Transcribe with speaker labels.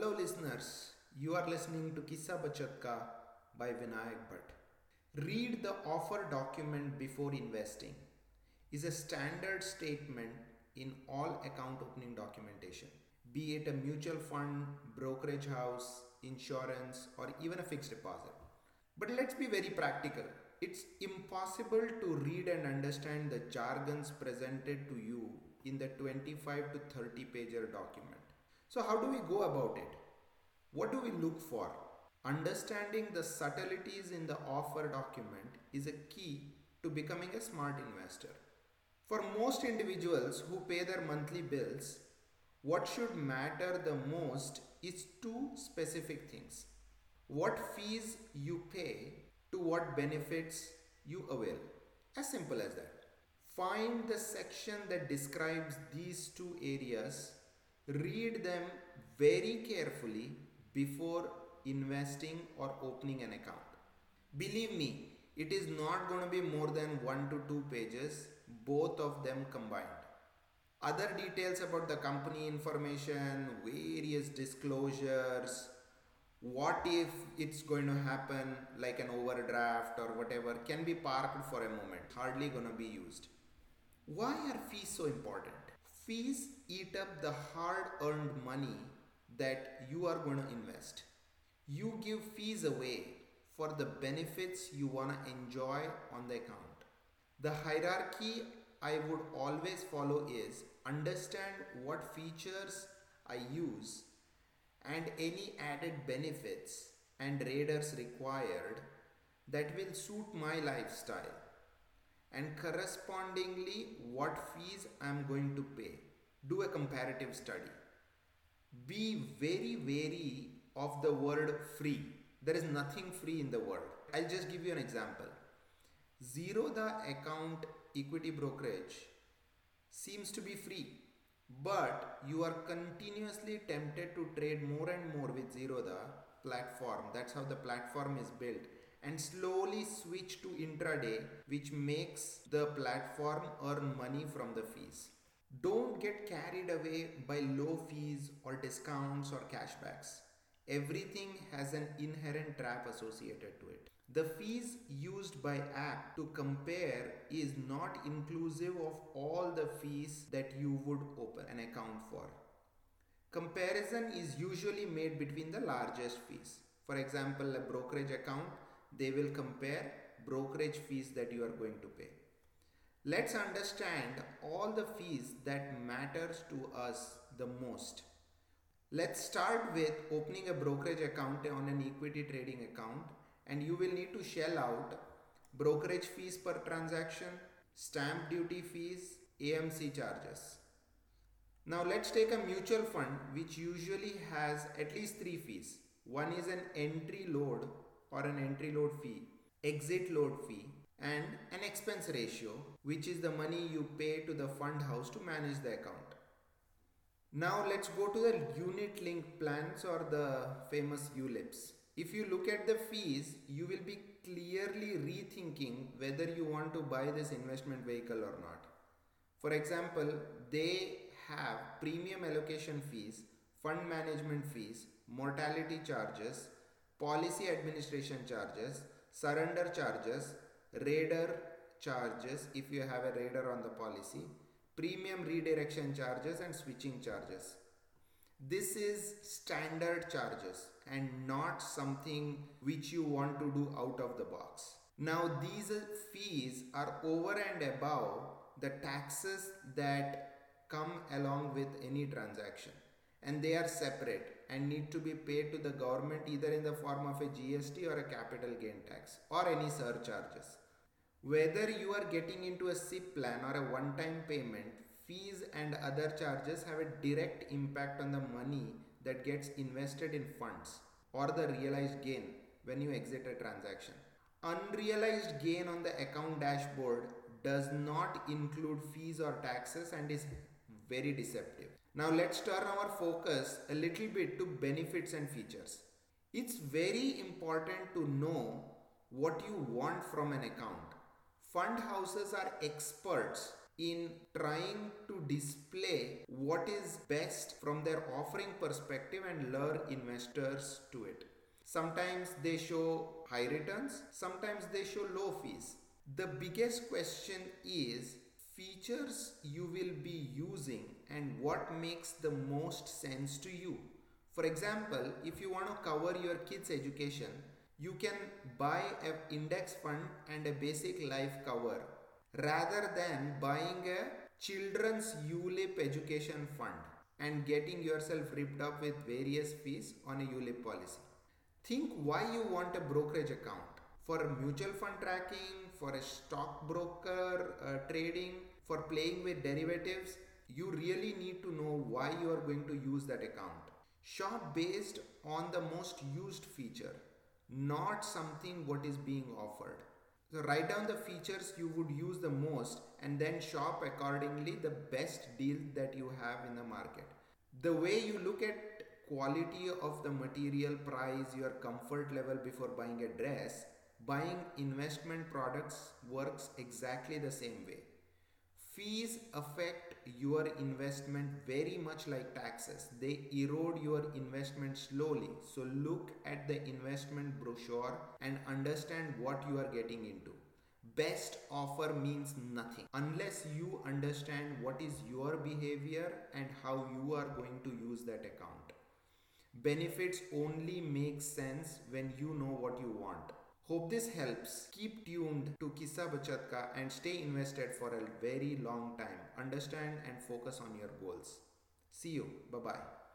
Speaker 1: Hello, listeners. You are listening to Kissa Bachat Ka by Vinayak Bhatt. Read the offer document before investing is a standard statement in all account opening documentation, be it a mutual fund, brokerage house, insurance, or even a fixed deposit. But let's be very practical. It's impossible to read and understand the jargons presented to you in the 25 to 30 pager document. So, how do we go about it? What do we look for? Understanding the subtleties in the offer document is a key to becoming a smart investor. For most individuals who pay their monthly bills, what should matter the most is two specific things. What fees you pay to what benefits you avail. As simple as that. Find the section that describes these two areas, read them very carefully before investing or opening an account. Believe me, it is not going to be more than one to two pages, both of them combined. Other details about the company information, various disclosures, what if it's going to happen like an overdraft or whatever can be parked for a moment, hardly going to be used. Why are fees so important? Fees eat up the hard earned money that you are going to invest. You give fees away for the benefits you want to enjoy on the account. The hierarchy I would always follow is understand what features I use and any added benefits and riders required that will suit my lifestyle and correspondingly what fees I am going to pay. Do a comparative study. Be very wary of the word free. There is nothing free in the world. I'll just give you an example. Zerodha account equity brokerage seems to be free, but you are continuously tempted to trade more and more with Zerodha platform. That's how the platform is built and slowly switch to intraday, which makes the platform earn money from the fees. Don't get carried away by low fees or discounts or cashbacks. Everything has an inherent trap associated to it. The fees used by app to compare is not inclusive of all the fees that you would open an account for. Comparison is usually made between the largest fees. For example, a brokerage account they will compare brokerage fees that you are going to pay. Let's understand all the fees that matters to us the most. Let's start with opening a brokerage account on an equity trading account and you will need to shell out brokerage fees per transaction, stamp duty fees, AMC charges. Now let's take a mutual fund which usually has at least three fees. One is an entry load or an entry load fee, exit load fee, and an expense ratio, which is the money you pay to the fund house to manage the account. Now let's go to the unit linked plans or the famous ULIPs. If you look at the fees, you will be clearly rethinking whether you want to buy this investment vehicle or not. For example, they have premium allocation fees, fund management fees, mortality charges, policy administration charges, surrender charges, rider charges if you have a rider on the policy, premium redirection charges and switching charges. This is standard charges and not something which you want to do out of the box. Now these fees are over and above the taxes that come along with any transaction and they are separate and need to be paid to the government either in the form of a GST or a capital gain tax or any surcharges. Whether you are getting into a SIP plan or a one time payment, fees and other charges have a direct impact on the money that gets invested in funds or the realized gain when you exit a transaction. Unrealized gain on the account dashboard does not include fees or taxes and is very deceptive. Now let's turn our focus a little bit to benefits and features. It's very important to know what you want from an account. Fund houses are experts in trying to display what is best from their offering perspective and lure investors to it. Sometimes they show high returns, sometimes they show low fees. The biggest question is features you will be using and what makes the most sense to you. For example, if you want to cover your kids' education, you can buy an index fund and a basic life cover rather than buying a children's ULIP education fund and getting yourself ripped up with various fees on a ULIP policy. Think why you want a brokerage account for mutual fund tracking, for a stockbroker uh, trading, for playing with derivatives. You really need to know why you are going to use that account. Shop based on the most used feature, not something what is being offered. So write down the features you would use the most and then shop accordingly the best deal that you have in the market. The way you look at quality of the material price, your comfort level before buying a dress, buying investment products works exactly the same way. Fees affect your investment very much like taxes. They erode your investment slowly. So look at the investment brochure and understand what you are getting into. Best offer means nothing unless you understand what is your behavior and how you are going to use that account. Benefits only make sense when you know what you want. Hope this helps. Keep tuned to Kissa Bachat Ka and stay invested for a very long time. Understand and focus on your goals. See you. Bye bye.